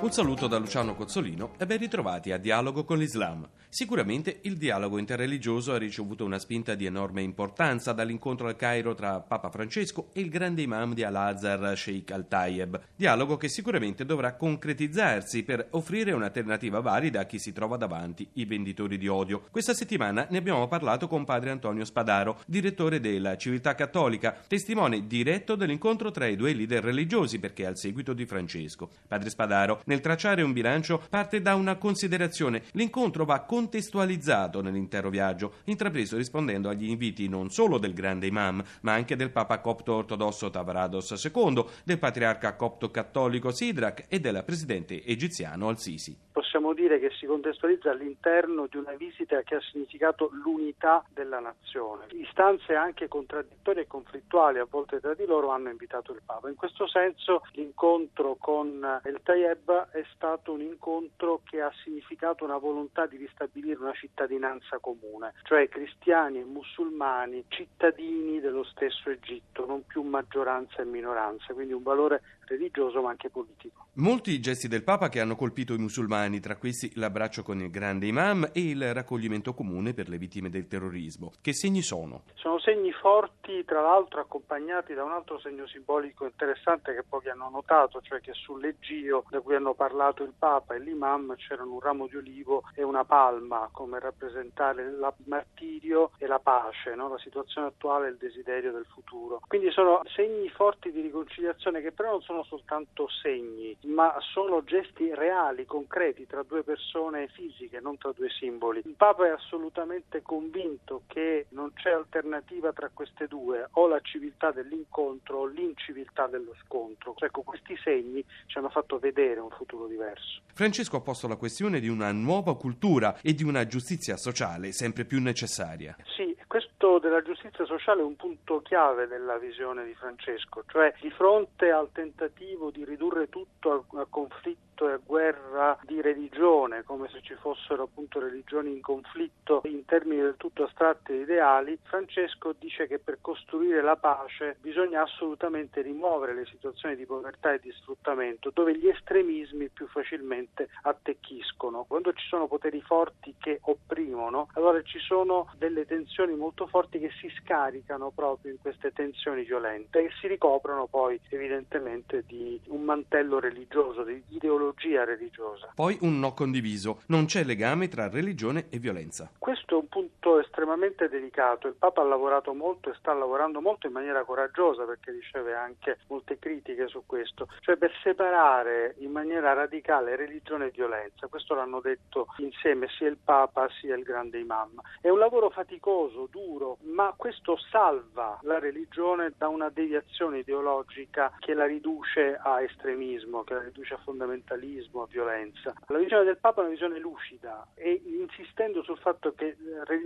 Un saluto da Luciano Cozzolino e ben ritrovati a Dialogo con l'Islam. Sicuramente il dialogo interreligioso ha ricevuto una spinta di enorme importanza dall'incontro al Cairo tra Papa Francesco e il grande imam di Al-Azhar Sheikh Al-Tayeb. Dialogo che sicuramente dovrà concretizzarsi per offrire un'alternativa valida a chi si trova davanti i venditori di odio. Questa settimana ne abbiamo parlato con padre Antonio Spadaro, direttore della Civiltà Cattolica, testimone diretto dell'incontro tra i due leader religiosi perché al seguito di Francesco. Padre Spadaro, nel tracciare un bilancio, parte da una considerazione. L'incontro va con contestualizzato nell'intero viaggio, intrapreso rispondendo agli inviti non solo del grande imam, ma anche del Papa copto ortodosso Tavrados II, del patriarca copto cattolico Sidrak e del presidente egiziano Al-Sisi. Possiamo dire che si contestualizza all'interno di una visita che ha significato l'unità della nazione. Istanze anche contraddittorie e conflittuali a volte tra di loro hanno invitato il Papa. In questo senso l'incontro con El Tayeb è stato un incontro che ha significato una volontà di ristabilire stabilire una cittadinanza comune, cioè cristiani e musulmani cittadini dello stesso Egitto, non più maggioranza e minoranza, quindi un valore religioso ma anche politico. Molti gesti del Papa che hanno colpito i musulmani, tra questi l'abbraccio con il grande imam e il raccoglimento comune per le vittime del terrorismo. Che segni sono? Sono segni forti, tra l'altro accompagnati da un altro segno simbolico interessante che pochi hanno notato, cioè che sull'Egio da cui hanno parlato il Papa e l'imam c'erano un ramo di olivo e una palma come rappresentare il martirio e la pace, no? la situazione attuale e il desiderio del futuro. Quindi sono segni forti di riconciliazione che però non sono soltanto segni, ma sono gesti reali, concreti, tra due persone fisiche, non tra due simboli. Il Papa è assolutamente convinto che non c'è alternativa tra queste due, o la civiltà dell'incontro o l'inciviltà dello scontro. Ecco, questi segni ci hanno fatto vedere un futuro diverso. Francesco ha posto la questione di una nuova cultura e di una giustizia sociale sempre più necessaria. Sì, questo della giustizia sociale è un punto chiave della visione di Francesco, cioè di fronte al tentativo di ridurre tutto a, a conflitto e guerra di religione, come se ci fossero appunto religioni in conflitto in termini del tutto astratti e ideali, Francesco dice che per costruire la pace bisogna assolutamente rimuovere le situazioni di povertà e di sfruttamento dove gli estremismi più facilmente attecchiscono. Quando ci sono poteri forti che opprimono, allora ci sono delle tensioni molto forti che si scaricano proprio in queste tensioni violente e si ricoprono poi evidentemente di un mantello religioso, di ideologia ideologia religiosa. Poi un no condiviso, non c'è legame tra religione e violenza. Questo è un punto estremamente delicato, il Papa ha lavorato molto e sta lavorando molto in maniera coraggiosa perché riceve anche molte critiche su questo, cioè per separare in maniera radicale religione e violenza, questo l'hanno detto insieme sia il Papa sia il grande imam. È un lavoro faticoso, duro, ma questo salva la religione da una deviazione ideologica che la riduce a estremismo, che la riduce a fondamentalismo a violenza. La visione del Papa è una visione lucida e insistendo sul fatto che eh,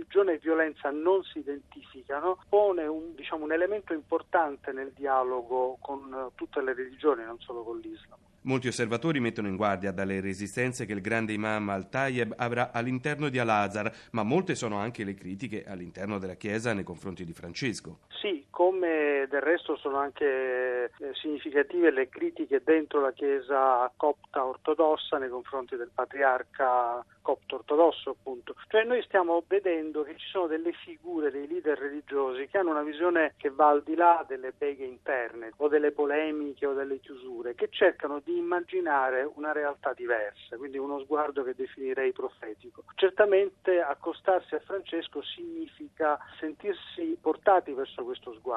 religione e violenza non si identificano, pone un, diciamo, un elemento importante nel dialogo con eh, tutte le religioni, non solo con l'Islam. Molti osservatori mettono in guardia dalle resistenze che il grande imam al-Tayeb avrà all'interno di Al-Azhar, ma molte sono anche le critiche all'interno della Chiesa nei confronti di Francesco. Sì, come del resto sono anche eh, significative le critiche dentro la Chiesa copta ortodossa nei confronti del patriarca copto ortodosso appunto. Cioè noi stiamo vedendo che ci sono delle figure, dei leader religiosi che hanno una visione che va al di là delle beghe interne o delle polemiche o delle chiusure, che cercano di immaginare una realtà diversa, quindi uno sguardo che definirei profetico. Certamente accostarsi a Francesco significa sentirsi portati verso questo sguardo.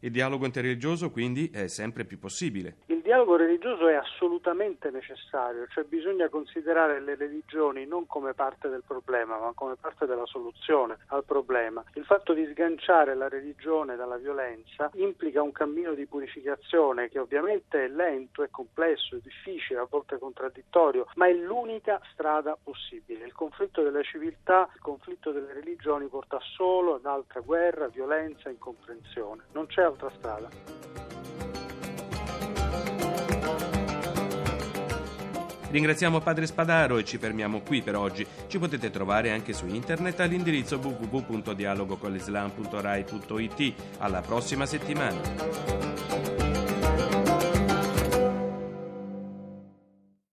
Il dialogo interreligioso quindi è sempre più possibile. Dialogo religioso è assolutamente necessario, cioè bisogna considerare le religioni non come parte del problema, ma come parte della soluzione al problema. Il fatto di sganciare la religione dalla violenza implica un cammino di purificazione che ovviamente è lento, è complesso, è difficile, a volte contraddittorio, ma è l'unica strada possibile. Il conflitto delle civiltà, il conflitto delle religioni porta solo ad altra guerra, violenza, incomprensione. Non c'è altra strada. Ringraziamo Padre Spadaro e ci fermiamo qui per oggi. Ci potete trovare anche su internet all'indirizzo www.dialogocolislam.rai.it. Alla prossima settimana.